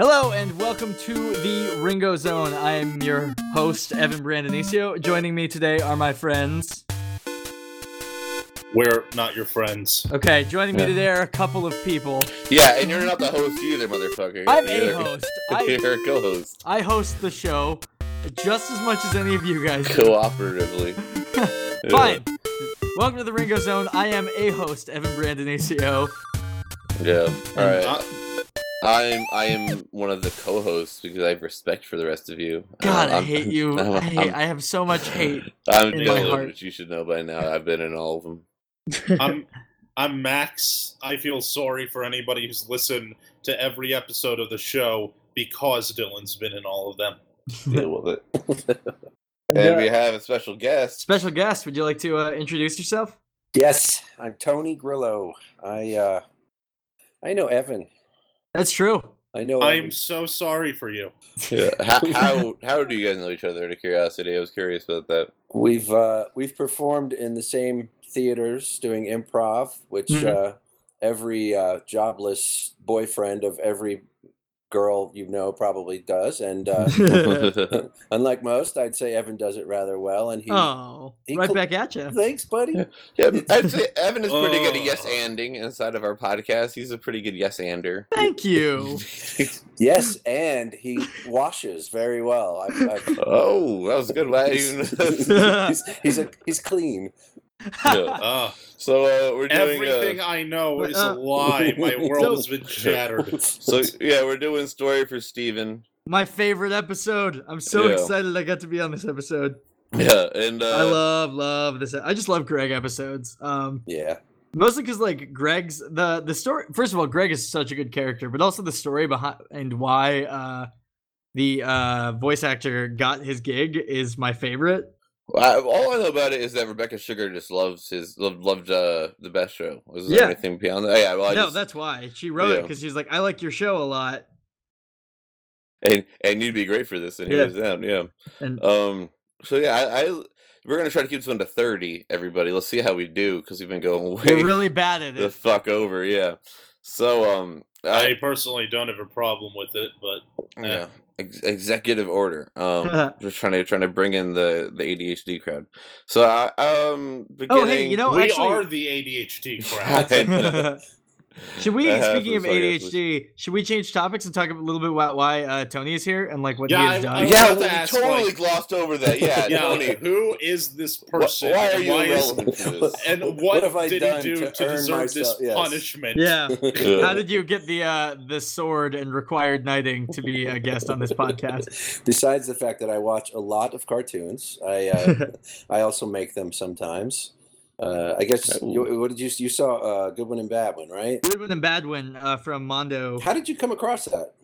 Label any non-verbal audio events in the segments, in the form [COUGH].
Hello and welcome to the Ringo Zone. I am your host, Evan Brandonicio. Joining me today are my friends. We're not your friends. Okay, joining me Yeah. today are a couple of people. Yeah, and you're not the host either, motherfucker. I'm a You're- host. [LAUGHS] I, You're a co-host, I host the show just as much as any of you guys do. cooperatively. [LAUGHS] Fine. Welcome to the Ringo Zone. I am a host, Evan Brandonicio. Yeah. All right. I'm I am one of the co-hosts because I have respect for the rest of you. God, Uh, I hate [LAUGHS] you. I'm- I, hate, I'm- I have so much hate. I'm in my Dylan, heart. which you should know by now. I've been in all of them. I'm [LAUGHS] I'm Max. I feel sorry for anybody who's listened to every episode of the show because Dylan's been in all of them. Deal with it. [LAUGHS] and we have a special guest. Special guest, would you like to uh, introduce yourself? Yes, I'm Tony Grillo. I uh I know Evan. That's true. I know I'm Evan. so sorry for you. Yeah. [LAUGHS] How, how how do you guys know each other? Out of curiosity, I was curious about that. we've uh we've performed in the same theaters doing improv, which Mhm. uh every uh jobless boyfriend of every girl you know probably does and uh [LAUGHS] [LAUGHS] unlike most, I'd say Evan does it rather well and he oh, he right cl- back at you. Thanks, buddy. Yeah, [LAUGHS] I'd say Evan is pretty good at yes Oh. anding inside of our podcast. He's a pretty good yes ander. Thank you. Yes, and he washes very well. I've, I've, oh, that was a good. Why he's, even? he's, he's, a, he's clean. Yeah. Uh, [LAUGHS] So uh, we're doing. everything Uh, I know is Uh, a lie. My [LAUGHS] world so- has been shattered. [LAUGHS] so yeah, we're doing story for Steven. My favorite episode. I'm so Yeah. excited I got to be on this episode. Yeah, and uh, I love, love this. I just love Greg episodes. Um, Yeah. mostly because like Greg's the the story. First of all, Greg is such a good character, but also the story behind and why uh the uh voice actor got his gig is my favorite. I, all I know about it is that Rebecca Sugar just loves his loved, loved uh, the best show. Was there Yeah. anything beyond that? Yeah, well, I no, just, that's why she wrote it because she's like, I like your show a lot, and and you'd be great for this, and Yeah. was down. Yeah. and Um. So yeah, I, I we're gonna try to keep this one to thirty. Everybody, let's see how we do because we've been going [LAUGHS] way we're really bad at it the it. fuck over. Yeah. So um, I personally don't have a problem with it, but yeah, ex- executive order. Um, [LAUGHS] just trying to trying to bring in the the ADHD crowd. So I um, Oh, hey, you know- we actually- are the ADHD [LAUGHS] crowd. [LAUGHS] I know. should we? That Speaking of happens, I guess. ADHD, should we change topics and talk a little bit about why uh, Tony is here and like what Yeah, he has I- done? I- yeah, about to we ask, totally like- glossed over that. Yeah, [LAUGHS] yeah, Tony. who is this wh- person? why are and you why is- to this? [LAUGHS] and what, What have I did done he do to to, deserve myself- this yes. punishment? Yeah. Yeah. [LAUGHS] How did you get the uh the sword and required knighting to be a guest on this podcast? Besides the fact that I watch a lot of cartoons, I uh, I also make them sometimes. Uh, I guess you, what did you you saw uh, Good One and Bad One, right? Good one and bad one uh, from Mondo. How did you come across that?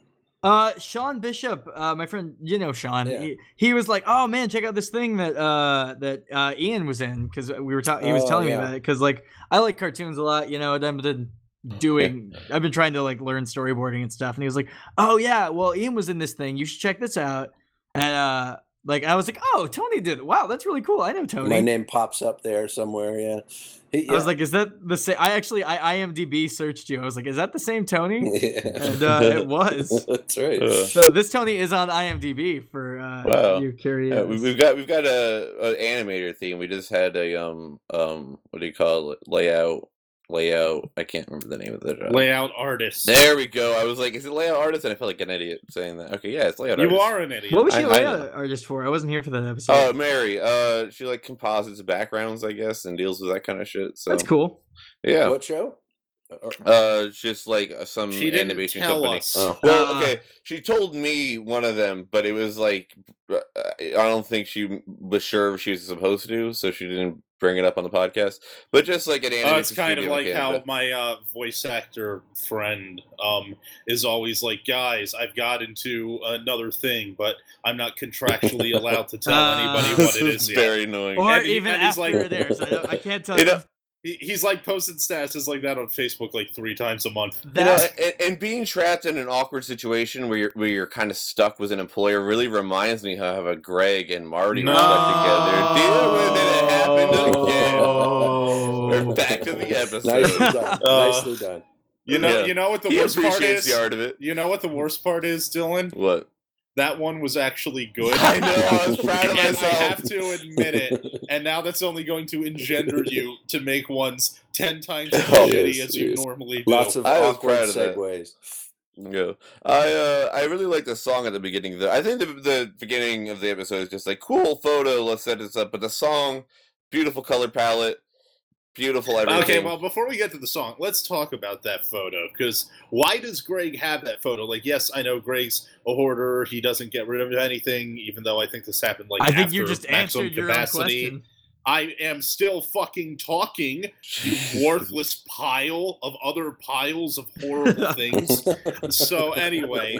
Uh, Sean Bishop, uh, my friend, you know Sean. Yeah. He, he was like, "Oh man, check out this thing that uh that uh Ian was in," because we were talking. He was Oh, telling me about it because like I like cartoons a lot, you know. And I've been doing, [LAUGHS] I've been trying to like learn storyboarding and stuff. And he was like, "Oh yeah, well Ian was in this thing. You should check this out." And uh, like I was like, "Oh, Tony did. it. Wow, that's really cool. I know Tony." My name pops up there somewhere. Yeah. He, I was like, "Is that the same?" I actually I IMDb searched you. I was like, "Is that the same Tony?" [LAUGHS] yeah. And uh, it was. [LAUGHS] That's right. Uh, So this Tony is on IMDb for uh, Wow. you curious. Yeah, we- we've got we've got a, a animator theme. We just had a um um what do you call it layout layout. I can't remember the name of the. Uh, Layout artist. there we go. I was like, is it layout artist? And I felt like an idiot saying that. Okay, yeah, it's layout Artist. You artist. are an idiot. What was I- she a I layout artist for? I wasn't here for that episode. Oh, Mary. Uh, she like composites backgrounds, I guess, and deals with that kind of shit. So That's cool. Yeah. What show? Or- Uh, just like uh, some She didn't animation tell company. us. Oh. Well, Uh, okay. She told me one of them, but it was like uh, I don't think she was sure if she was supposed to, so she didn't bring it up on the podcast. But just like an animation Uh, it's kind of like how my uh, voice actor friend um, is always like, guys, I've got into another thing, but I'm not contractually allowed to [LAUGHS] tell Uh, anybody [LAUGHS] what it is." This is is yet. very annoying. Or And even and he's after like- it airs. I, I can't [LAUGHS] tell You you. know, He, he's like posting statuses like that on Facebook like three times a month. you know, That, and, and being trapped in an awkward situation where you're where you're kind of stuck with an employer really reminds me how a Greg and Marty were stuck together. Deal with it. It happened again. No. [LAUGHS] We're back to the episode. Nicely done. Uh, Nicely done. You know, Yeah. you know what the he worst part is. the art of it. You know what the worst part is, Dylan? What? That one was actually good. [LAUGHS] I know. I was proud of and I have to admit it. And now that's only going to engender you to make ones ten times [LAUGHS] as Oh, shitty yes, as you yes. normally do. Lots of I awkward proud of that. segues. Yeah, I uh, I really like the song at the beginning. Though I think the the beginning of the episode is just like cool photo. Let's set this up. But the song, beautiful color palette, beautiful everything. Okay, well, before we get to the song, let's talk about that photo. Because why does Greg have that photo? Like, yes, I know Greg's a hoarder. He doesn't get rid of anything, even though I think this happened like I think you after just maximum answered your own capacity. question. I am still fucking talking, you worthless pile of other piles of horrible [LAUGHS] things. So anyway,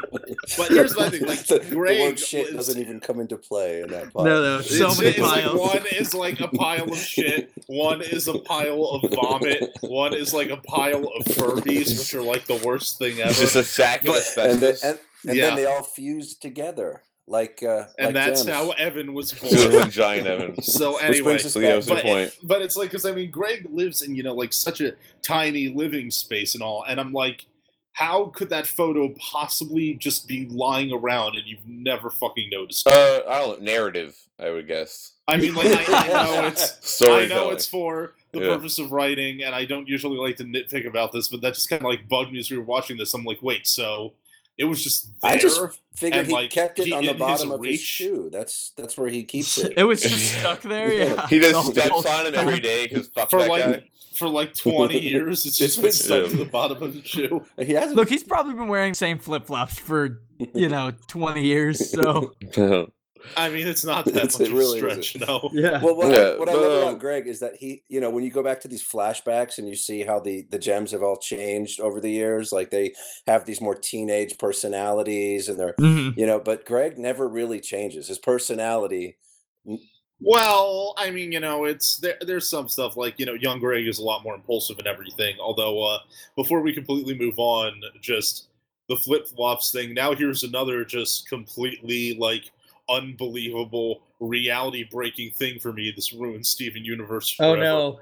but here's the thing, like, the, the Greg word shit was- doesn't even come into play in that. Pile. No, no, so It's- many it's like piles. one is like a pile of shit, one is a pile of vomit, one is like a pile of Furbies, which are like the worst thing ever. It's just a sack of But- and, they, asbestos. and, and Yeah. then they all fused together like uh, and like that's gems. how Evan was [LAUGHS] born. a giant Evan. [LAUGHS] So Which anyway, So yeah, back what's the but, point? but it's like because I mean, Greg lives in you know like such a tiny living space and all, and I'm like, how could that photo possibly just be lying around and you've never fucking noticed? it? Uh, I don't know, narrative. I would guess. I mean, like I, I know [LAUGHS] it's I Storytelling. know it's for the Yeah. purpose of writing, and I don't usually like to nitpick about this, but that just kind of like bugged me as we were watching this. I'm like, wait, so it was just there? I just figured and, he like, kept it he- on the in his bottom of his shoe. That's that's where he keeps it. [LAUGHS] It was [LAUGHS] just stuck there. Yeah, He just steps on him every day because for that like guy. for like 20 [LAUGHS] years. It's just been stuck to the bottom of the shoe. He hasn't. Look, he's probably been wearing the same flip flops for you know twenty years. So I mean, it's not [LAUGHS] that It's- much it of really a stretch, isn't. no. [LAUGHS] yeah, Well, what, Yeah, I, what I love um, about Greg is that he, you know, when you go back to these flashbacks and you see how the the gems have all changed over the years, like they have these more teenage personalities, and they're, Mhm. you know, but Greg never really changes his personality. Well, I mean, you know, it's there. There's some stuff like you know, young Greg is a lot more impulsive and everything. Although, uh, before we completely move on, just the flip flops thing. Now here's another just completely like unbelievable reality breaking thing for me. This ruins Steven Universe. Forever. Oh no.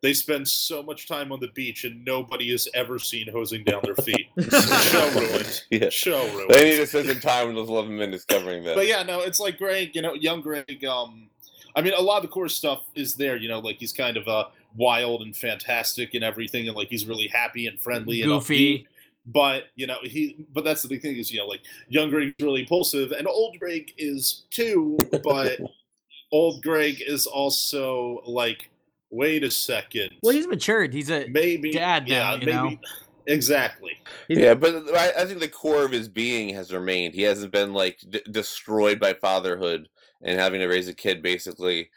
They spend so much time on the beach and nobody has ever seen hosing down their feet. [LAUGHS] Show ruined. [LAUGHS] yeah. Show ruined. They need to spend some time in those 11 minutes covering that. But yeah, no, it's like Greg, you know, young Greg. Um, I mean, a lot of the core stuff is there. You know, like he's kind of uh, wild and fantastic and everything, and like he's really happy and friendly and upbeat. Goofy. But you know, he. But that's the big thing is, you know, like young Greg's really impulsive, and old Greg is too. But [LAUGHS] old Greg is also like, wait a second, Well, he's matured. He's a maybe dad yeah, now, you maybe know? exactly. Yeah, but I, I think the core of his being has remained. He hasn't been like d- destroyed by fatherhood and having to raise a kid basically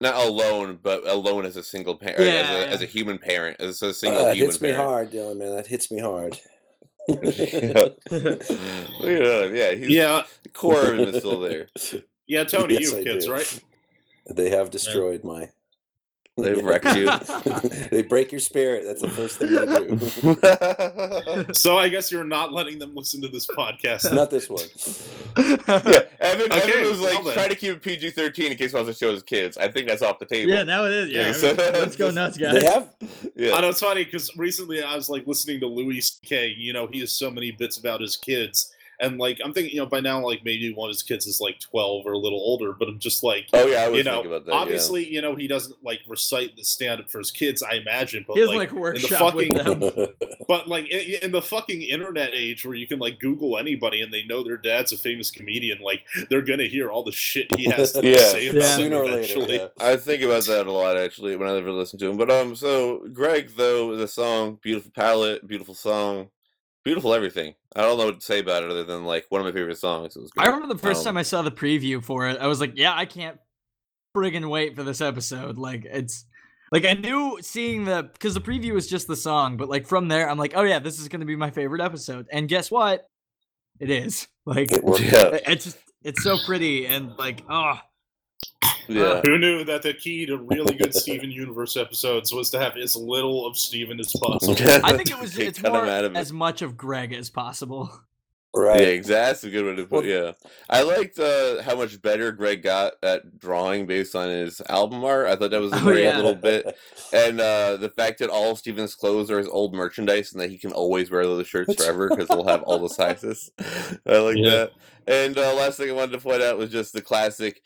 not alone, but alone as a single parent, as, a, yeah. as a human parent, as a single Uh, that human hits me parent. hard, Dylan. Man, that hits me hard. Yeah, [LAUGHS] yeah, he's, Yeah, the core of him is still there. [LAUGHS] yeah. Tony, Yes, you I have kids, do. right? They have destroyed my. They wrecked you. [LAUGHS] they break your spirit. That's the first thing they do. [LAUGHS] So I guess you're not letting them listen to this podcast. Not this one. [LAUGHS] yeah, Evan, Okay, Evan was like well then. trying to keep it PG thirteen in case I was to show his kids. I think that's off the table. yeah, now it is. Yeah, Yeah, so- let's go nuts, guys. They have. yeah. I know it's funny because recently I was like listening to Louis C.K. You know, he has so many bits about his kids, and like I'm thinking, you know, by now like maybe one of his kids is like 12 or a little older, but I'm just like, Oh yeah, I was you know, thinking about that. yeah. obviously, you know, he doesn't like recite the stand up for his kids, I imagine, but He has like, like workshop with fucking- them. [LAUGHS] but like in, in the fucking internet age where you can like Google anybody and they know their dad's a famous comedian, like they're gonna hear all the shit he has to [LAUGHS] Yeah. say about Yeah. them Sooner or later. yeah. I think about that a lot actually when I ever listen to him. But um, so Greg though the song, beautiful palette, beautiful song, beautiful everything. I don't know what to say about it other than like one of my favorite songs. It was I remember the first Um, time I saw the preview for it, I was like, yeah, I can't friggin' wait for this episode. Like, it's like I knew seeing the because the preview was just the song, but like from there, I'm like, oh yeah, this is gonna be my favorite episode. And guess what? It is. Like, It. Yeah, it's just it's so pretty and like, oh, yeah. Who knew that the key to really good Steven Universe episodes was to have as little of Steven as possible? [LAUGHS] I think it was They it's more out of it. as much of Greg as possible. Right. Yeah, exactly. That's a good way to put. yeah, I liked uh, how much better Greg got at drawing based on his album art. I thought that was a Oh, great yeah. little bit, [LAUGHS] and uh, the fact that all of Steven's clothes are his old merchandise and that he can always wear those shirts forever because they'll have all the sizes. [LAUGHS] I like Yeah. that. And uh, last thing I wanted to point out was just the classic.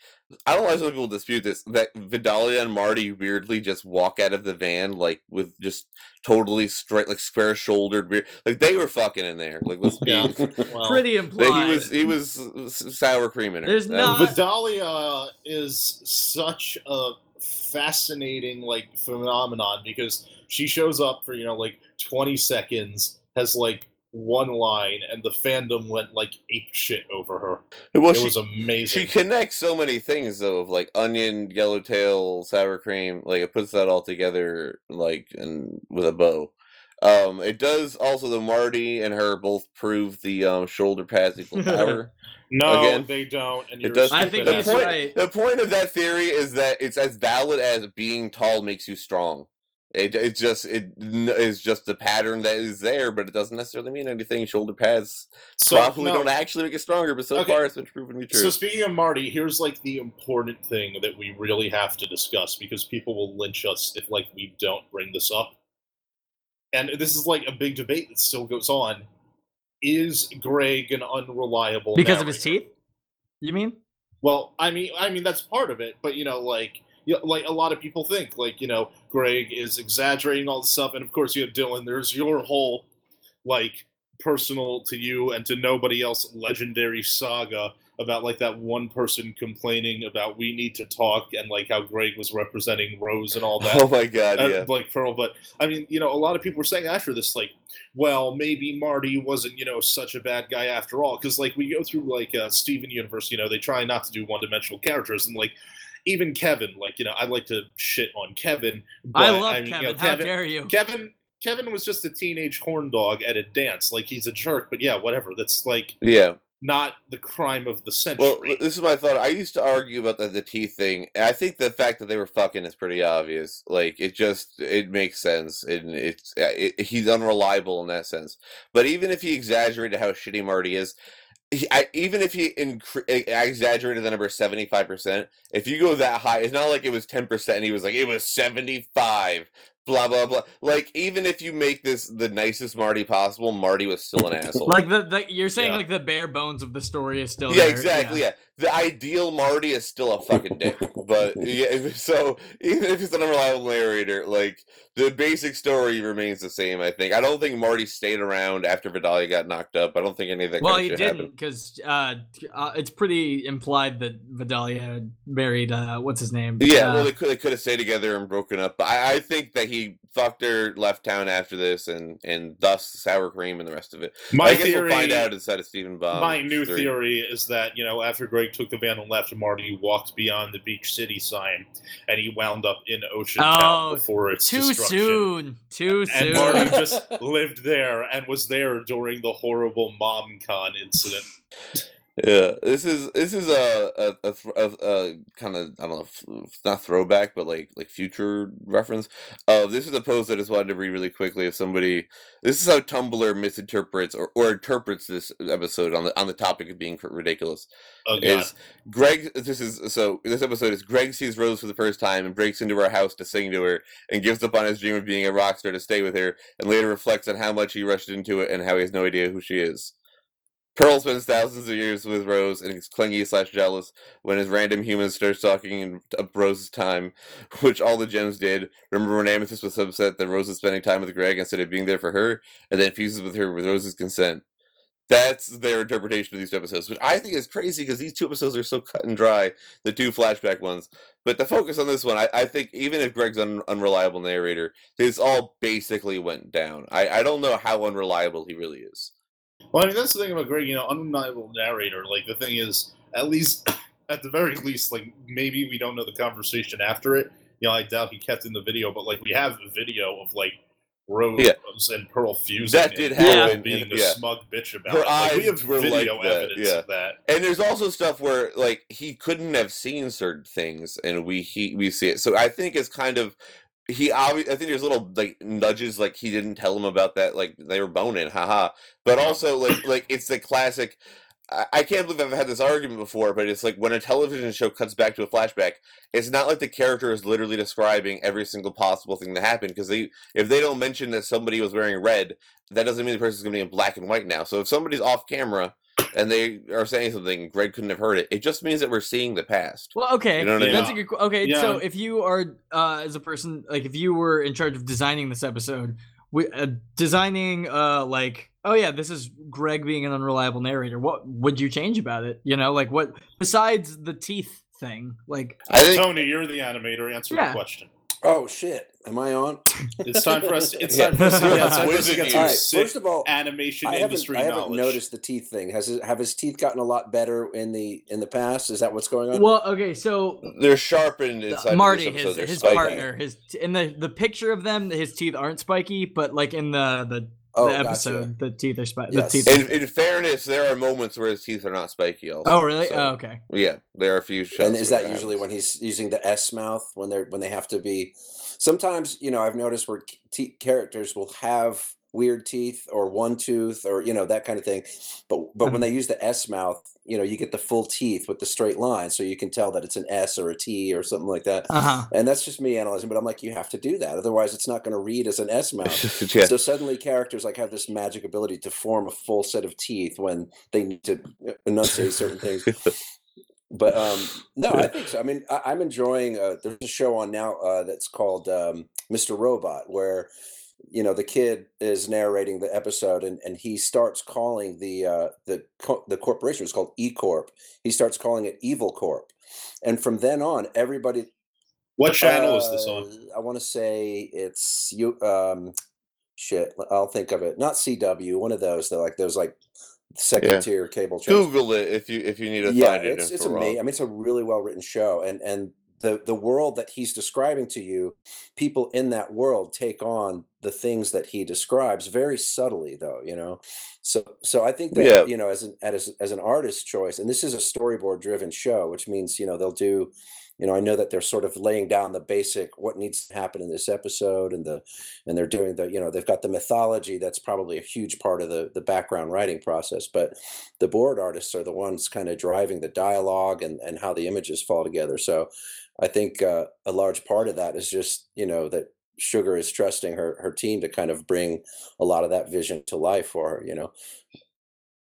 I don't know why some people dispute this. That Vidalia and Marty weirdly just walk out of the van like with just totally straight, like square shouldered, beard. Like they were fucking in there. Like let's be. [LAUGHS] Well, Pretty That implied. he was he was sour cream in her. There's That not- was- Vidalia is such a fascinating like phenomenon because she shows up for you know like 20 seconds, has like one line, and the fandom went like ape shit over her. well, it she, was amazing. she connects so many things though, of like onion, yellowtail, sour cream. Like it puts that all together like and with a bow. Um, it does also the Marty and her both prove the um, shoulder pads equal [LAUGHS] power. no, again, they don't. And it you're does- I think the he's point, right. The point of that theory is that it's as valid as being tall makes you strong. It it's just it is just the pattern that is there, but it doesn't necessarily mean anything. Shoulder pads So, probably no, don't actually make it stronger, but so Okay. far it's been proven to be true. So speaking of Marty, here's like the important thing that we really have to discuss because people will lynch us if like we don't bring this up. And this is like a big debate that still goes on. Is Greg an unreliable because of his teeth. You mean? Well, I mean, I mean that's part of it, but you know, like, you know, like a lot of people think, like, you know, Greg is exaggerating all this stuff, and of course you have Dylan. There's your whole, like, personal to you and to nobody else legendary saga about like that one person complaining about we need to talk and like how Greg was representing Rose and all that oh my god, uh, yeah. like Pearl. But I mean, you know, a lot of people were saying after this, like, well, maybe Marty wasn't, you know, such a bad guy after all, because like we go through like uh, Steven Universe, you know, they try not to do one-dimensional characters, and like even Kevin, like you know, I like to shit on Kevin. But, I love mean, you Kevin. know, How Kevin, dare you? Kevin. Kevin was just a teenage horn dog at a dance. Like he's a jerk, but yeah, whatever. That's like Yeah. not the crime of the century. Well, this is my thought. I used to argue about the, the teeth thing. and I think the fact that they were fucking is pretty obvious. Like it just it makes sense, and it's uh, it, he's unreliable in that sense. But even if he exaggerated how shitty Marty is, I, even if he incre- exaggerated the number seventy five percent, if you go that high, it's not like it was ten percent. and He was like it was seventy five. Blah blah blah. Like even if you make this the nicest Marty possible, Marty was still an asshole. Like the, the you're saying Yeah. like the bare bones of the story is still yeah, there. exactly. Yeah. the ideal Marty is still a fucking dick, [LAUGHS] but yeah. So even if it's an unreliable narrator, like the basic story remains the same. I think. I don't think Marty stayed around after Vidalia got knocked up. I don't think any of that. Well, he didn't because uh, uh, it's pretty implied that Vidalia had married uh, what's his name? Yeah, Uh, well, they could they could have stayed together and broken up. But I, I think that he fucked her, left town after this, and and thus sour cream and the rest of it. my I guess theory, we'll find out inside of Steven Bomb. My new three. theory is that you know after Greg took the van and left, Marty walked beyond the Beach City sign, and he wound up in Ocean Oh, Town before its too destruction. soon. Too soon. And soon. Marty just [LAUGHS] lived there and was there during the horrible MomCon incident. [LAUGHS] Yeah, this is this is a a a, th- a, a kind of I don't know, if it's not throwback, but like like future reference. Uh, this is a post I just wanted to read really quickly. If somebody, this is how Tumblr misinterprets or, or interprets this episode on the on the topic of being ridiculous. Oh, God. Is Greg? This is so. This episode is Greg sees Rose for the first time and breaks into her house to sing to her, and gives up on his dream of being a rock star to stay with her, and later reflects on how much he rushed into it and how he has no idea who she is. Pearl spends thousands of years with Rose and is clingy slash jealous when his random humans start talking up Rose's time, which all the gems did. Remember when Amethyst was upset that Rose was spending time with Greg instead of being there for her, and then fuses with her with Rose's consent. That's their interpretation of these two episodes, which I think is crazy because these two episodes are so cut and dry, the two flashback ones. But the focus on this one, I, I think even if Greg's an unreliable narrator, this all basically went down. I, I don't know how unreliable he really is. Well, I mean, that's the thing about Greg, you know, unreliable narrator. Like, the thing is, at least, [COUGHS] at the very least, like, maybe we don't know the conversation after it. You know, I doubt he kept in the video, but, like, we have a video of, like, Rose Yeah. and Pearl fusing. That did happen, being and- a yeah. smug bitch about Her it. Like, we have were like video that, evidence yeah. of that. And there's also stuff where like he couldn't have seen certain things, and we he we see it. So I think it's kind of he obviously, I think there's little like nudges like he didn't tell him about that like they were boning, haha. But also like like it's the classic. I, I can't believe I've had this argument before, but it's like when a television show cuts back to a flashback, it's not like the character is literally describing every single possible thing that happened because they if they don't mention that somebody was wearing red, that doesn't mean the person's gonna be in black and white now. So if somebody's off camera and they are saying something, Greg couldn't have heard it. It just means that we're seeing the past. Well, okay, You know what I that's a good. qu- Okay, so if you are uh, as a person, like if you were in charge of designing this episode, we, uh, designing uh like, oh yeah, this is Greg being an unreliable narrator. What would you change about it? You know, like what besides the teeth thing? Like, I think Tony, you're the animator. Answer Yeah. the question. Oh shit! Am I on? It's time for us. It's Yeah. time for us to Yeah, get, it's time for us to get All right. First of all, animation I haven't, industry I haven't knowledge. noticed the teeth thing. Has it, have his teeth gotten a lot better in the in the past? Is that what's going on? well, okay, so they're sharpened inside Marty, of this episode. his his spiky. partner, his in the the picture of them, his teeth aren't spiky, but like in the the, oh, the gotcha. episode, the teeth are spiky. Yes. The teeth. In, in fairness, there are moments where his teeth are not spiky. Also. oh, really? So, oh, okay. Yeah, there are a few shots. And is that usually happens. when he's using the S mouth when they're when they have to be? Sometimes you know I've noticed where te- characters will have weird teeth or one tooth or you know that kind of thing, but but Mm-hmm. when they use the S mouth, you know you get the full teeth with the straight line, so you can tell that it's an S or a T or something like that. Uh huh. And that's just me analyzing, but I'm like, you have to do that, otherwise it's not going to read as an S [LAUGHS] mouth. yeah. So suddenly characters like have this magic ability to form a full set of teeth when they need to enunciate certain things. But um, no, I [LAUGHS] think so. I mean, I, I'm enjoying. Uh, there's a show on now uh, that's called um, Mr. Robot, where you know the kid is narrating the episode, and, and he starts calling the uh, the co- the corporation is called E Corp. He starts calling it Evil Corp, and from then on, everybody. What channel is this on? uh, I want to say it's you. Um, shit, I'll think of it. Not CW, one of those. They're like those like second Yeah. tier cable channels Google it if you if you need to yeah, find it. it's it's amazing. I mean, it's a really well written show, and and the the world that he's describing to you, people in that world take on the things that he describes very subtly, though. You know, so so I think that Yeah. you know, as an as as an artist choice, and this is a storyboard driven show, which means you know they'll do. You know, I know that they're sort of laying down the basic what needs to happen in this episode, and the and they're doing the you know they've got the mythology that's probably a huge part of the the background writing process, but the board artists are the ones kind of driving the dialogue and, and how the images fall together. So I think uh, a large part of that is just, you know, that Sugar is trusting her, her team to kind of bring a lot of that vision to life for her, you know?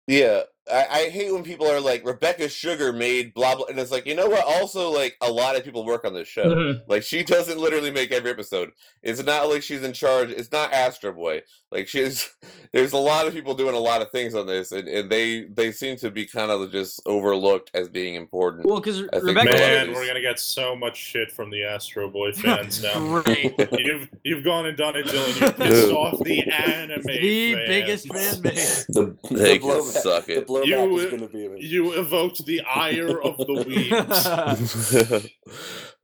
Yeah, I, I hate when people are like Rebecca Sugar made blah blah, and it's like you know what? Also, like a lot of people work on this show. Mhm. Like she doesn't literally make every episode. It's not like she's in charge. It's not Astro Boy. Like she's [LAUGHS] there's a lot of people doing a lot of things on this, and, and they they seem to be kind of just overlooked as being important. Well, because I think Rebecca. Rebecca- Man, is- we're gonna get so much shit from the Astro Boy [LAUGHS] fans now. [LAUGHS] You've you've gone and done it, Dylan. You pissed off the anime. the fans. biggest fan base. The, They the can blowback, suck the it. Blowback You, is going to be amazing. You evoked the ire of the weebs. [LAUGHS]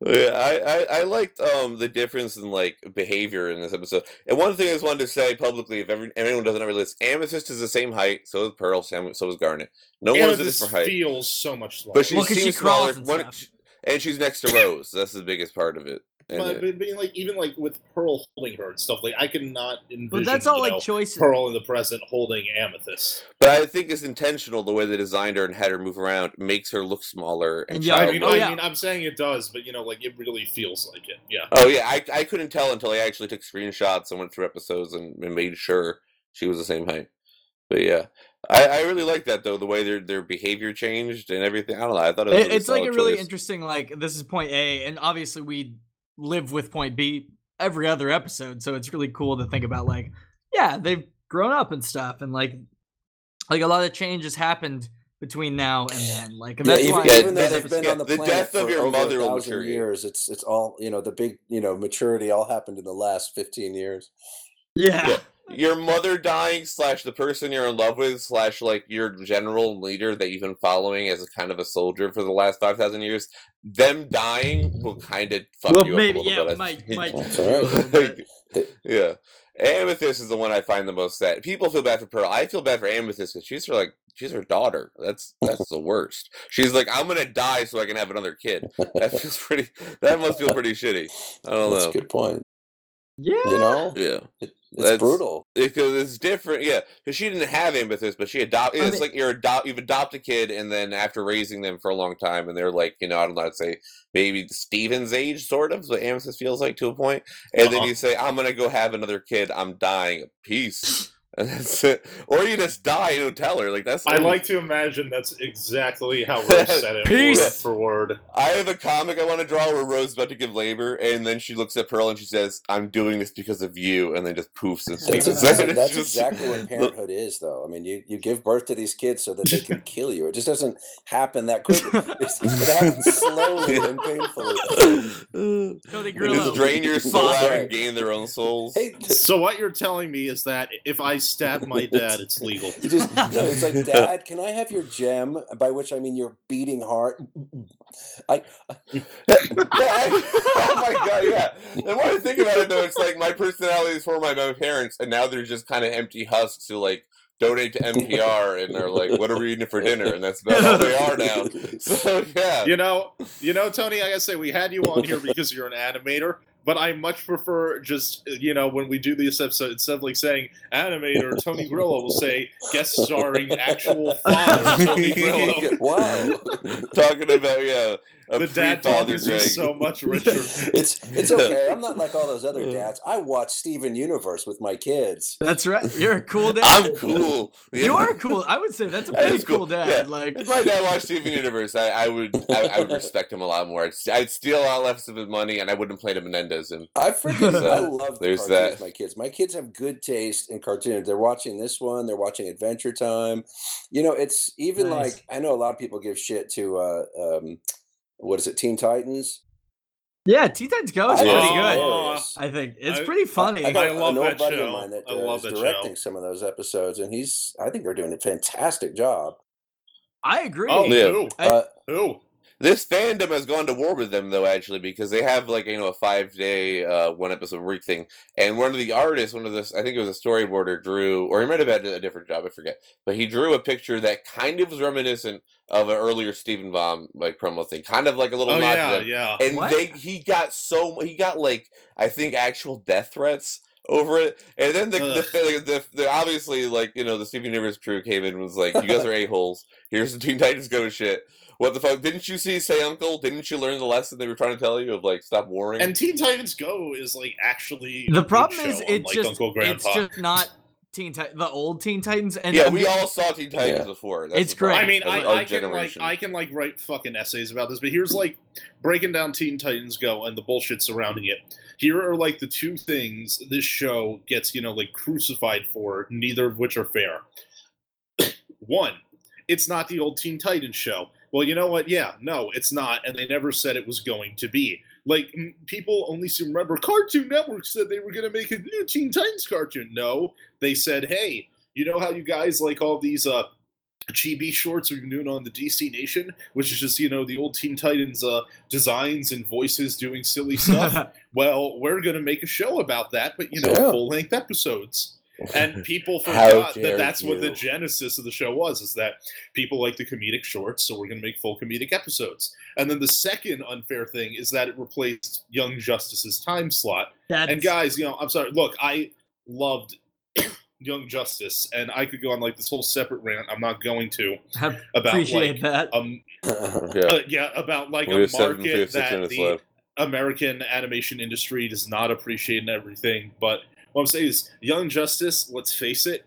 [LAUGHS] yeah, I, I I liked um the difference in like behavior in this episode. And one thing I just wanted to say publicly, if, every, if anyone doesn't know this, Amethyst is the same height. So is Pearl. So so is Garnet. No Yeah, one's a this different height. feels so much smaller. But she Well, 'cause she seems crawls smaller. and One- and she's next to Rose. That's the biggest part of it. And but, it- but being like even like with Pearl holding her and stuff, like I cannot envision. But that's all you like know, choices. Pearl in the present holding Amethyst. but I think it's intentional the way they designed her and had her move around makes her look smaller and And yeah, I I mean, Oh, childlike. I yeah. mean, I'm saying it does, but you know, like it really feels like it. Yeah. Oh yeah, I I couldn't tell until I actually took screenshots and went through episodes and, and made sure she was the same height. But yeah, I, I really like that though the way their their behavior changed and everything. I don't know. I thought it was It- really it's like a solid really interesting like this is point A, and obviously we live with point B every other episode, so it's really cool to think about like, yeah, they've grown up and stuff, and like, like a lot of changes happened between now and then. Like, and Yeah, that's even, why Yeah, even though they've been on the the planet death of for your mother a thousand years, it's it's all you know. The big you know maturity all happened in the last fifteen years. yeah. Yeah. Your mother dying slash the person you're in love with slash like your general leader that you've been following as a kind of a soldier for the last five thousand years. Them dying will kind of fuck Well, you maybe up a little yeah, bit. I might might That's trip all you a right. [LAUGHS] little. Yeah. Amethyst is the one I find the most sad. People feel bad for Pearl. I feel bad for Amethyst because she's her like she's her daughter. That's that's the worst. She's like, I'm gonna die so I can have another kid. That feels pretty that must feel pretty shitty. I don't know. That's know. a good point. Yeah. You know, Yeah. it, it's That's- brutal. because it's different. Yeah, because she didn't have amethyst, but she adopt. I It's mean- like you're adopt. You've adopted a kid, and then after raising them for a long time, and they're like, you know, I don't know, I'd say maybe Steven's age, sort of. What amethyst feels like to a point, and then Uh-huh. you say, I'm gonna go have another kid. I'm dying. Peace. And that's it. Or you just die and don't tell her. Like that's. the I like to imagine that's exactly how [LAUGHS] Rose said it, Peace. word for word. I have a comic I want to draw where Rose is about to give labor, and then she looks at Pearl and she says, "I'm doing this because of you," and then just poofs and That's, sleeps. exactly, It's [LAUGHS] that's just- exactly what parenthood is, though. I mean, you, you give birth to these kids so that they can kill you. It just doesn't happen that quickly. [LAUGHS] It's, it happens slowly and painfully. Tony They Grillo. just drain your soul out Right. and gain their own souls. Hey, t- So what you're telling me is that if I stab my [LAUGHS] dad, it's legal. you just [LAUGHS] no, it's like, Dad, can I have your gem? By which I mean your beating heart. I I- oh my god, yeah. And when I think about it though, it's like my personality is for my, my parents, and now they're just kind of empty husks who like donate to NPR and they're like, "What are we eating for dinner?" And that's about all they are now. [LAUGHS] So yeah, You know, you know, Tony. I gotta say, we had you on here because you're an animator, but I much prefer just you know when we do this episode instead of like saying animator [LAUGHS] Tony Grillo will say guest starring actual father [LAUGHS] Tony Grillo. wow. talking about yeah, a The dad pre-father talk is just so much [LAUGHS] richer. It's it's okay. I'm not like all those other dads. I watch Steven Universe with my kids. That's right. You're a cool [LAUGHS] dad. I'm cool. [LAUGHS] You are cool. I would say that's a pretty is cool, cool. dad. Yeah. Like If my dad watched Steven Universe, I, I would I, I would respect him a lot more. I'd, I'd steal a lot less of his money, and I wouldn't play to Menendez. And I freaking So, I love the there's cartoons. that. with My kids, my kids have good taste in cartoons. They're watching this one. They're watching Adventure Time. You know, it's even Nice. like I know a lot of people give shit to uh, um, what is it, Teen Titans? yeah, Teen Titans Go is I pretty think it's good. hilarious. I think it's I- pretty funny. I got I love an old that buddy show. of mine that I uh, love is that show. directing some of those episodes, and he's I think they're doing a fantastic job. I agree. Oh, Yeah. who? Uh, Who? This fandom has gone to war with them, though, actually, because they have like you know a five day, uh, one episode a week thing. And one of the artists, one of the I think it was a storyboarder, drew, or he might have had a different job, I forget, but he drew a picture that kind of was reminiscent of an earlier Steven Bomb like promo thing, kind of like a little Oh yeah, yeah. and What? they he got so he got like I think actual death threats over it, and then the the, the, the, the obviously like you know the Steven Universe crew came in and was like, you guys are [LAUGHS] a holes. Here's the Teen Titans Go shit. What the fuck? Didn't you see Say Uncle? Didn't you learn the lesson they were trying to tell you of like stop warring? And Teen Titans Go is like actually the problem is it's unlike just Uncle it's just not Teen Titan the old Teen Titans and yeah, we all saw Teen Titans Yeah. before. That's It's great. I mean, I, I can like. I can like write fucking essays about this, but here's like breaking down Teen Titans Go and the bullshit surrounding it. Here are like the two things this show gets, you know, like crucified for, neither of which are fair. [COUGHS] One, it's not the old Teen Titans show. Well, you know what? Yeah, no, it's not, and they never said it was going to be. Like m- people only seem to remember Cartoon Network said they were going to make a new Teen Titans cartoon. No, they said, hey, you know how you guys like all these uh chibi shorts we've been doing on the DC Nation, which is just you know the old Teen Titans uh, designs and voices doing silly [LAUGHS] stuff. well, we're gonna make a show about that, but you know, Yeah. full length episodes. And [LAUGHS] people forgot that that's what the genesis of the show was: is that people like the comedic shorts, so we're gonna make full comedic episodes. And then the second unfair thing is that it replaced Young Justice's time slot. that's, And guys, you know, I'm sorry. Look, I loved [CLEARS THROAT] Young Justice, and I could go on like this whole separate rant. I'm not going to I about appreciate like that. um [LAUGHS] yeah. uh, yeah about like we a have seven, market that the left. American animation industry does not appreciate and everything. But what I'm saying is, Young Justice, let's face it,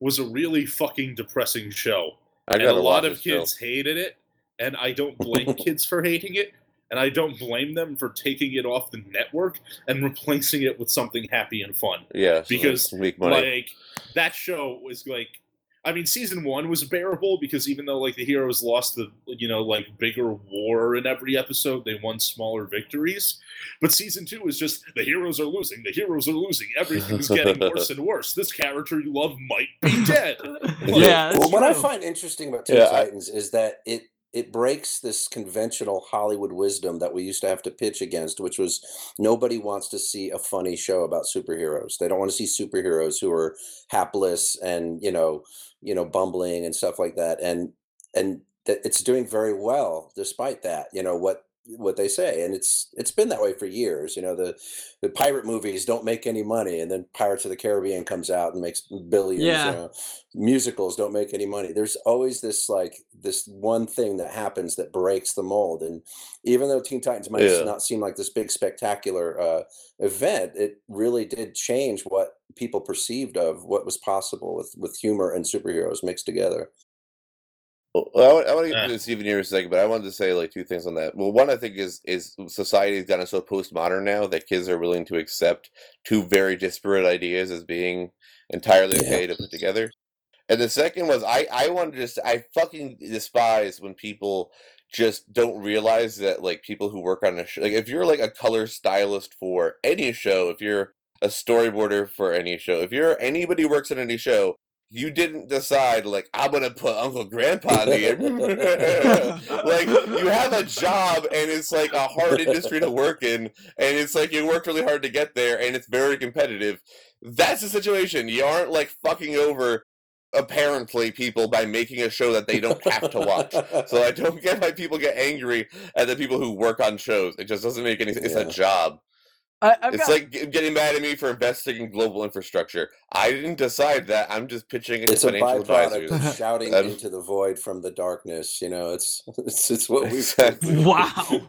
was a really fucking depressing show, I and got a lot of kids hated it, and I don't blame [LAUGHS] kids for hating it. And I don't blame them for taking it off the network and replacing it with something happy and fun. Yeah, because. Like that show was like I mean season 1 was bearable because even though like the heroes lost the you know like bigger war in every episode, they won smaller victories. But season 2 is just the heroes are losing, the heroes are losing, everything's getting [LAUGHS] worse and worse. This character you love might be [LAUGHS] dead. yeah, that's well, what I find interesting about Teen Yeah, I- Titans is that it it breaks this conventional Hollywood wisdom that we used to have to pitch against, which was nobody wants to see a funny show about superheroes. They don't want to see superheroes who are hapless and you know, you know, bumbling and stuff like that. And and that it's doing very well despite that. You know what what they say, and it's it's been that way for years. You know, the the pirate movies don't make any money, and then Pirates of the Caribbean comes out and makes billions. Yeah. You know? Musicals don't make any money. There's always this like this one thing that happens that breaks the mold, and even though Teen Titans might Yeah. not seem like this big spectacular uh, event, it really did change what people perceived of what was possible with with humor and superheroes mixed together. Well, I want, I want to get to Steven Universe in a second, but I wanted to say like two things on that. Well, one I think is is society has gotten so postmodern now that kids are willing to accept two very disparate ideas as being entirely Yeah. okay to put together. And the second was I I wanted to just I fucking despise when people just don't realize that like people who work on a show like if you're like a color stylist for any show, if you're a storyboarder for any show, if you're anybody who works on any show, you didn't decide like I'm gonna put Uncle Grandpa in the [LAUGHS] like you have a job and it's like a hard industry to work in, and it's like you worked really hard to get there, and it's very competitive. That's the situation. You aren't like fucking over apparently people by making a show that they don't have to watch. So I [LAUGHS] don't get why people get angry at the people who work on shows. It just doesn't make any. Sense. It's a job. I, I've it's got, like getting mad at me for investing in global infrastructure. I didn't decide that. I'm just pitching it to it's a financial byproduct advisors. of shouting into the void from the darkness. You know, it's [LAUGHS] it's, it's what we've Exactly. wow.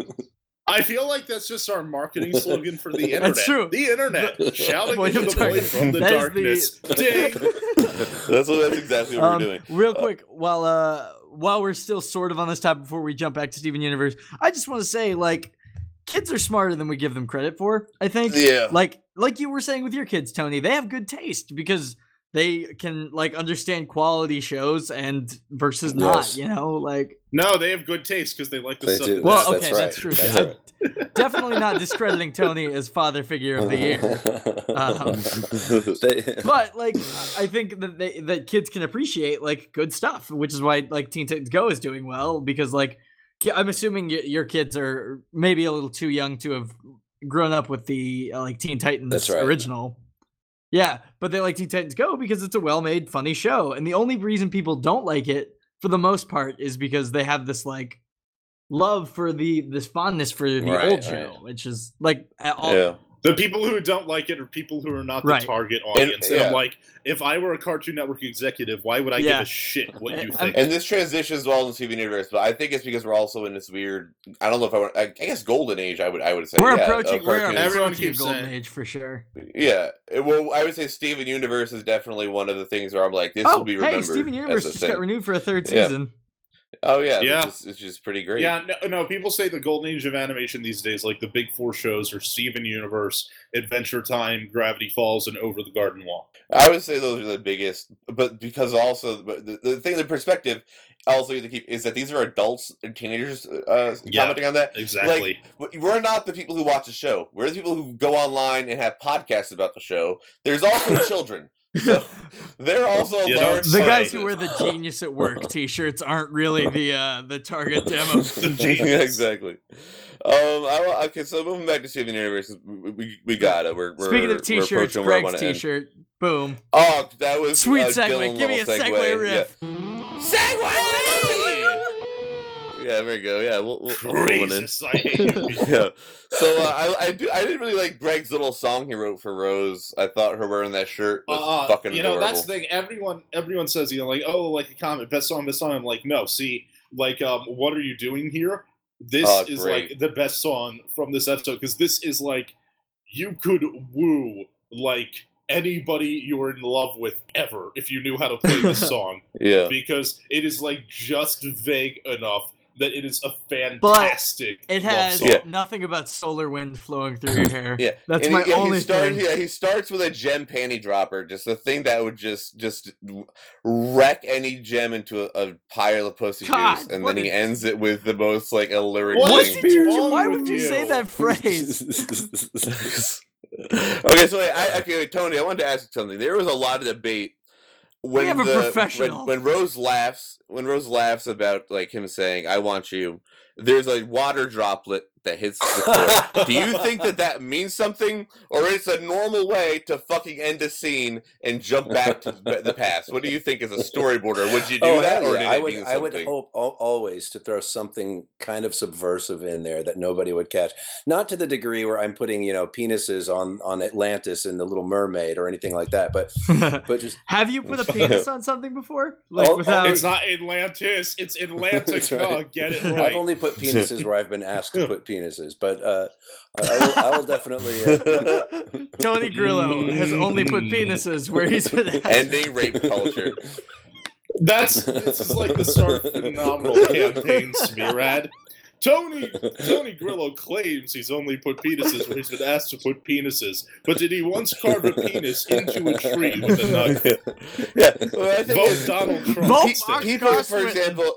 I feel like that's just our marketing slogan for the [LAUGHS] internet. That's true. The internet, shouting into the void from the That is darkness. the- [LAUGHS] Ding. that's what. That's exactly what Um, we're doing. Real Uh, quick, while uh while we're still sort of on this topic before we jump back to Steven Universe, I just want to say like kids are smarter than we give them credit for. I think. Yeah. Like like you were saying with your kids, Tony, they have good taste because they can like understand quality shows and versus not, you know, like No, they have good taste because they like the They stuff. do. Well, That's- okay, that's that's true. That's right. definitely not discrediting Tony as father figure of the year. [LAUGHS] Um, They- but like I I think that they, that kids can appreciate like good stuff, which is why like Teen Titans Go is doing well because like ki- I'm assuming your kids are maybe a little too young to have grown up with the uh, like Teen Titans right. original. Yeah, but they like Teen Titans Go because it's a well-made, funny show, and the only reason people don't like it, for the most part, is because they have this like love for the this fondness for the Right, old right. show, which is like all, yeah. The people who don't like it are people who are not the Right. target audience. And, yeah. I'm like, if I were a Cartoon Network executive, why would I give a shit what you think? And this transitions well in the Steven universe, but I think it's because we're also in this weird. I don't know if I want. I guess golden age. I would. I would say. we're yeah, approaching we're cartoons. Everyone keeps golden saying- age for sure. Yeah. Well, I would say Steven Universe is definitely one of the things where I'm like, this oh, will be remembered. hey. Steven Universe as a just got renewed for a third Yeah. season. Oh yeah, Yeah. Which is, it's just pretty great. Yeah, no, no. People say the golden age of animation these days, like the big four shows, are Steven Universe, Adventure Time, Gravity Falls, and Over the Garden Wall. I would say those are the biggest, but because also but the, the thing, the perspective, also you have to keep is that these are adults and teenagers uh, Yeah. commenting on that. Exactly. W- We're not the people who watch the show. We're the people who go online and have podcasts about the show. There's also [LAUGHS] children. So [LAUGHS] they're also You know, The guys who wear the genius at work [LAUGHS] t-shirts aren't really the uh the target demo. [LAUGHS] Yeah, genius. exactly. Um, I, wa- okay, so moving back to Steven Universe, we, we, we got it. We're, we're Speaking of t-shirts, approaching where I Greg's wanna end. t-shirt. Boom. Oh, that was Sweet uh, segue. Give me a little segue, Yeah. riff. Segue. Yeah, there we go. Yeah, we'll, we'll, we'll in. Jesus, [LAUGHS] I yeah. So uh, I I do I didn't really like Greg's little song he wrote for Rose. I thought her wearing that shirt was Uh, fucking you know, adorable. that's the thing. Everyone, everyone says, you know, like, oh, like a comment, best song, best song. I'm like, no, see, like, um, what are you doing here? This Oh, is great. like the best song from this episode because this is like, you could woo like anybody you're in love with ever if you knew how to play this [LAUGHS] song yeah. because it is like just vague enough that it is a fantastic. It love has song. Yeah. nothing about solar wind flowing through [LAUGHS] your hair. Yeah, That's And my he, yeah, only he starts, thing. Yeah, he starts with a gem panty dropper, just a thing that would just just wreck any gem into a, a pile of pussy God, juice, and what then he a- ends it with the most like alluring What What is thing. did you, why would you say that [LAUGHS] phrase? okay, so wait, I, okay, wait, Tony, I wanted to ask you something. There was a lot of debate when have a the when, when Rose laughs when Rose laughs about like him saying "I want you." There's a water droplet that hits the floor. Do you think that that means something, or it's a normal way to fucking end a scene and jump back to the the past? What do you think as a storyboarder? Would you do Oh, that, hell or yeah. did I would. mean I would hope always to throw something kind of subversive in there that nobody would catch. Not to the degree where I'm putting, you know, penises on on Atlantis and the Little Mermaid or anything like that. But [LAUGHS] but just Have you put a penis on something before? Like Oh, oh, without It's not Atlantis. It's Atlantica. [LAUGHS] That's right. Oh, get it right. I've only put [LAUGHS] penises where I've been asked to put penises. Penises, but uh, I, I, will, I will definitely. Uh, [LAUGHS] Tony Grillo has only put penises where he's been asked. [LAUGHS] Ending rape culture. That's this is like the start of phenomenal campaign, Smearad. Tony Tony Grillo claims he's only put penises where he's been asked to put penises, but did he once carve a penis into a tree with a knife? [LAUGHS] yeah, well, Vote Donald Trump. Vote Pe- instead. people, for example,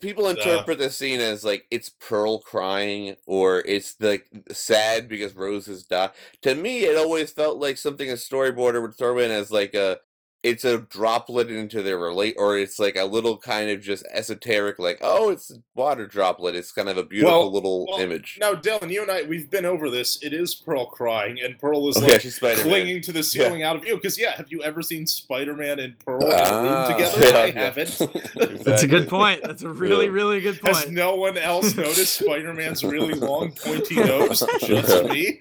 people uh interpret the scene as like it's Pearl crying or it's like sad because Rose has died. To me, it always felt like something a storyboarder would throw in as like a it's a droplet into their relate or it's like a little kind of just esoteric like oh it's a water droplet it's kind of a beautiful Well- little well, image Now, Dylan, you and I, we've been over this. It is Pearl crying, and Pearl is yeah like she's Spider-Man clinging to the ceiling out of view. Because yeah, have you ever seen Spider-Man and Pearl in a Ah. room together? Yeah, I yeah. haven't. [LAUGHS] That's a good point. That's a really, Yeah. really good point Has no one else noticed Spider-Man's really long, pointy nose? [LAUGHS] Just me.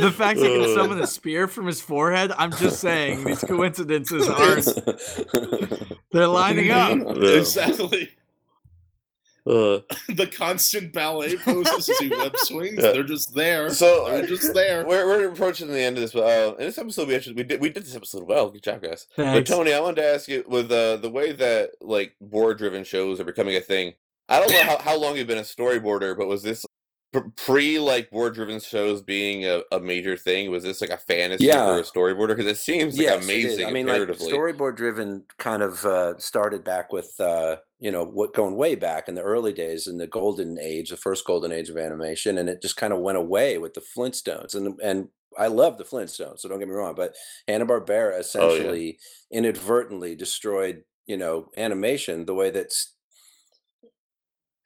The fact that he can summon a spear from his forehead, I'm just saying these [LAUGHS] coincidences aren't [LAUGHS] they're lining up. Yeah. Exactly. Uh, The constant ballet poses as he web [LAUGHS] swings. Yeah. They're just there. So, they're just there. We're, we're approaching the end of this. Uh, in this episode, we actually we did we did this episode well. Good job, guys. But Tony, I wanted to ask you with uh, the way that like board driven shows are becoming a thing. I don't know how, how long you've been a storyboarder, but was this pr- pre like board driven shows being a, a major thing? Was this like a fantasy Yeah. for a storyboarder? Because it seems like Yes, amazing. I mean, like storyboard driven kind of uh, started back with uh, you know what going way back in the early days in the golden age, the first golden age of animation, and it just kind of went away with the Flintstones. And and I love the Flintstones, so don't get me wrong, but Hanna Barbera essentially inadvertently destroyed you know animation the way that's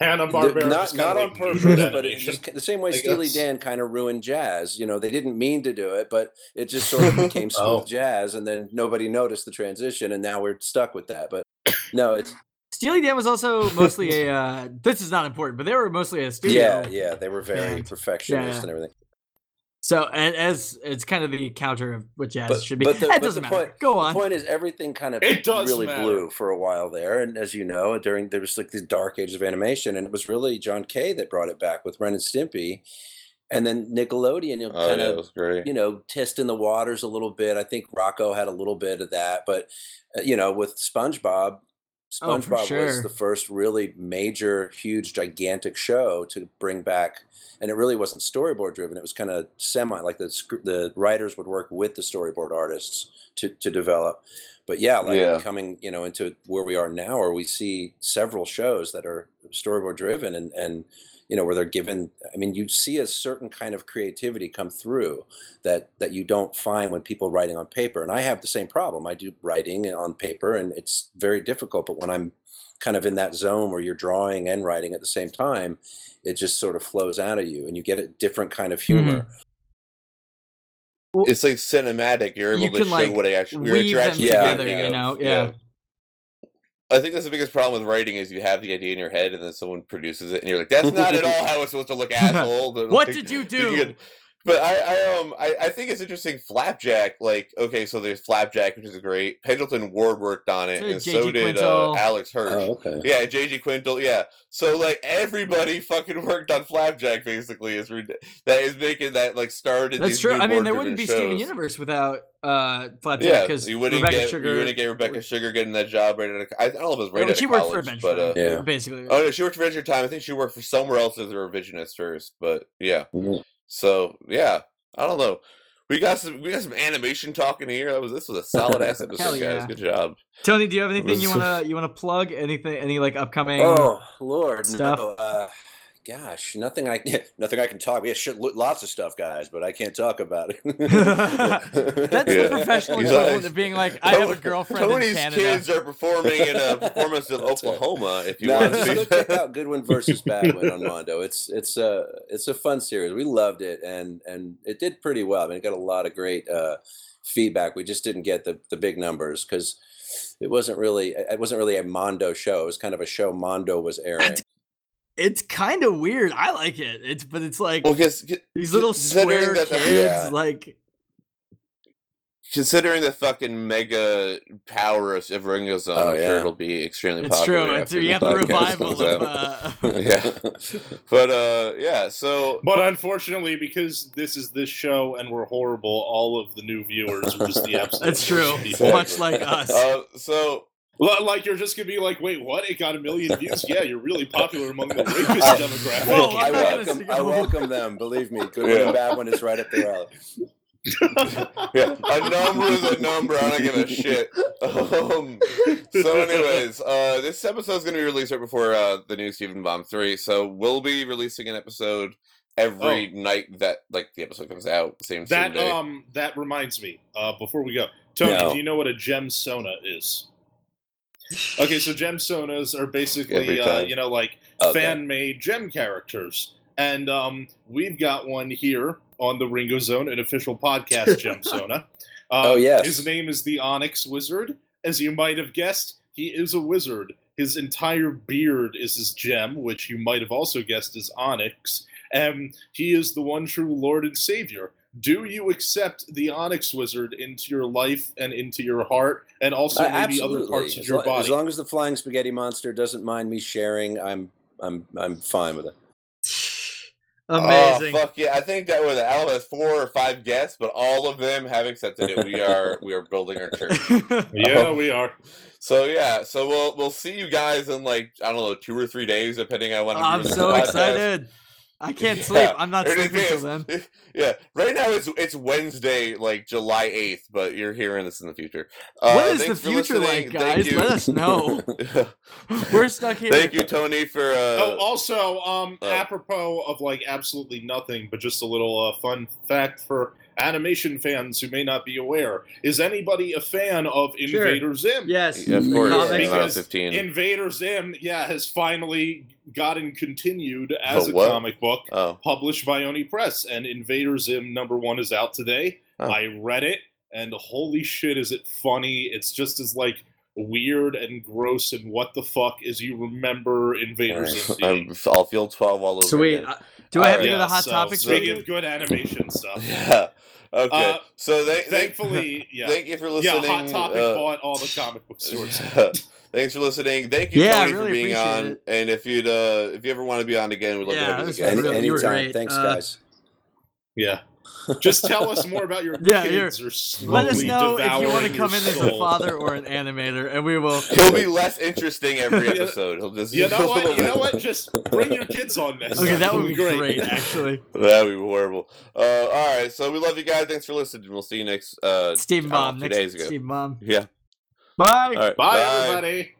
Hanna Barbera. not not on purpose, but it just the same way I Steely guess. Dan kind of ruined jazz. You know, they didn't mean to do it, but it just sort of became [LAUGHS] smooth Oh. jazz, and then nobody noticed the transition, and now we're stuck with that. But no, it's Steely Dan was also mostly [LAUGHS] a. Uh, this is not important, but they were mostly a studio. yeah, yeah, they were very band. perfectionist Yeah. and everything. So and as it's kind of the counter of what jazz But- should be. but the- it but doesn't the matter. point- Go The on. point is, everything kind of It does really matter. blew for a while there, and as you know, during there was like the dark ages of animation, and it was really John K that brought it back with Ren and Stimpy, and then Nickelodeon, you know, oh kind yeah, of it was great. you know, testing the waters a little bit. I think Rocko had a little bit of that, but uh, you know, with SpongeBob, Oh, for SpongeBob was the first really major, huge, gigantic show to bring back, and it really wasn't storyboard driven. It was kind of semi, like the the writers would work with the storyboard artists to to develop. But yeah, like Yeah. coming, you know, into where we are now, where we see several shows that are storyboard driven, and and you know where they're given. I mean, you see a certain kind of creativity come through that that you don't find when people writing on paper. And I have the same problem. I do writing on paper, and it's very difficult. But when I'm kind of in that zone where you're drawing and writing at the same time, it just sort of flows out of you, and you get a different kind of mm-hmm. humor. It's like cinematic. You're able You to can, show like, what I actually you're, weave you're them actually Yeah. together, you of. know? Yeah. I think that's the biggest problem with writing is you have the idea in your head and then someone produces it and you're like, that's not at all [LAUGHS] how it's supposed to look, asshole. But, What like, [LAUGHS] did you you do? get- But I, I um I, I think it's interesting. Flapjack, like okay, so there's Flapjack, which is great. Pendleton Ward worked on it, and J.G. so did uh, Alex Hirsch. Oh, okay. Yeah, JG Quintel. Yeah, so like everybody fucking worked on Flapjack. Basically, is rid- that is making that like started. That's these true. new I mean, there wouldn't be Steven. Universe without uh, Flapjack Yeah, because you wouldn't Rebecca get Sugar. you wouldn't get Rebecca Sugar getting that job right out of. I don't know if it was right but out she of worked college, for Adventure but uh, Yeah. basically. oh no, she worked for Adventure Time. I think she worked for somewhere else as a revisionist first, but yeah. Mhm. So yeah, I don't know. We got some we got some animation talking here. That was this was a solid ass [LAUGHS] episode, Hell guys. Good job. Tony, do you have anything you wanna you wanna plug? Anything? Any like upcoming? Oh Lord, stuff. no. Uh, gosh, nothing I [LAUGHS] nothing I can talk. Yeah, shit, lots of stuff, guys, but I can't talk about it. [LAUGHS] That's Yeah. the professional He's equivalent like- of being like, I have a girlfriend Tony's in Canada. kids are performing in a performance in [LAUGHS] That's it. Oklahoma. If you no, want just go to check out Goodwin versus Badwin on Mondo. It's it's a it's a fun series. We loved it, and and it did pretty well. I mean, it got a lot of great uh, feedback. We just didn't get the the big numbers because it wasn't really it wasn't really a Mondo show. It was kind of a show Mondo was airing. That's- It's kind of weird. I like it. It's but it's like well, because these little considering square that the- kids, Yeah. like considering the fucking mega power of of Ringo Zone, Oh, I'm sure it'll be extremely it's popular. true. It's, after you the have the revival of. out. Uh, [LAUGHS] yeah, but uh, yeah. So But unfortunately, because this is this show and we're horrible, all of the new viewers are just the [LAUGHS] absolute. That's true. [LAUGHS] Much like us. uh, so Li- Like you're just gonna be like, wait, what? It got a million [LAUGHS] views? Yeah, you're really popular among the [LAUGHS] rapist [LAUGHS] demographic. Whoa, I I'm not gonna welcome I welcome them. Believe me, Goodwin Yeah. and Badwin is right up their alley. yeah, a number is a number. I don't give a shit. Um, so, anyways, uh, this episode is going to be released right before uh, the new Steven Bomb three. So we'll be releasing an episode every night that like the episode comes out. Same same that day. um that reminds me. Uh, before we go, Tony, No. do you know what a gemsona is? Okay, so gemsonas are basically uh, you know like Okay. fan made gem characters. And um, we've got one here on the Ringo Zone, an official podcast [LAUGHS] gemsona. Uh, Oh, yes. His name is the Onyx Wizard. As you might have guessed, he is a wizard. His entire beard is his gem, which you might have also guessed is onyx. And he is the one true Lord and Savior. Do you accept the Onyx Wizard into your life and into your heart, and also Uh, maybe other parts of as, your lo- body? as long as the flying spaghetti monster doesn't mind me sharing, I'm I'm I'm fine with it. [SIGHS] Amazing. Oh fuck yeah! I think that was Al has four or five guests, but all of them have accepted it. We are we are building our church. [LAUGHS] yeah, [LAUGHS] we are. So yeah, so we'll we'll see you guys in like I don't know two or three days, depending on when I'm so the podcast. excited. I [LAUGHS] can't sleep. I'm not it sleeping is- till then. [LAUGHS] Yeah, right now it's it's Wednesday, like July eighth, but you're hearing this in the future. Uh, What is the future like, guys? Let us [LAUGHS] know. We're stuck here. Thank you, Tony, for uh, oh, also, um, oh. apropos of like absolutely nothing, but just a little uh, fun fact for animation fans who may not be aware: is anybody a fan of Sure. Invader Zim? Yes. yeah, of course, Comics. Because fifteen. Invader Zim, yeah, has finally gotten continued as The a comic book oh, published by Oni Press, and Invader Zim number one is out today. Oh. I read it, and holy shit, is it funny! It's just as like weird and gross and what the fuck is you remember Invader Zim. I'm, I'll feel twelve all over. Sweet. again. Uh, do I have to Alright. do the hot so, topics? Speaking review? of good animation stuff, [LAUGHS] Yeah. Okay. Uh, so they, thankfully, [LAUGHS] yeah, thank you for listening. yeah. listening. Hot Topic uh, bought all the comic book [LAUGHS] stores. [LAUGHS] Thanks for listening. Thank you, Yeah, Tony, really for being on. it. And if you'd uh if you ever want to be on again, we'd love Yeah, to have you again. Any, really- anytime. great. Thanks, Uh, guys. Yeah. Just tell us more about your [LAUGHS] Yeah, kids or Let us know if you want to come your in as a father or an animator, and we will. He'll be [LAUGHS] less interesting every [LAUGHS] episode. He'll just You know what? You know what? Just bring your kids on this. Okay, that would be great, actually. That'd be horrible. Uh, all right, so we love you guys. Thanks for listening. We'll see you next uh Steven I don't know, two Next, days ago. Steven Bomb. Yeah. Bye. All right. Bye, everybody.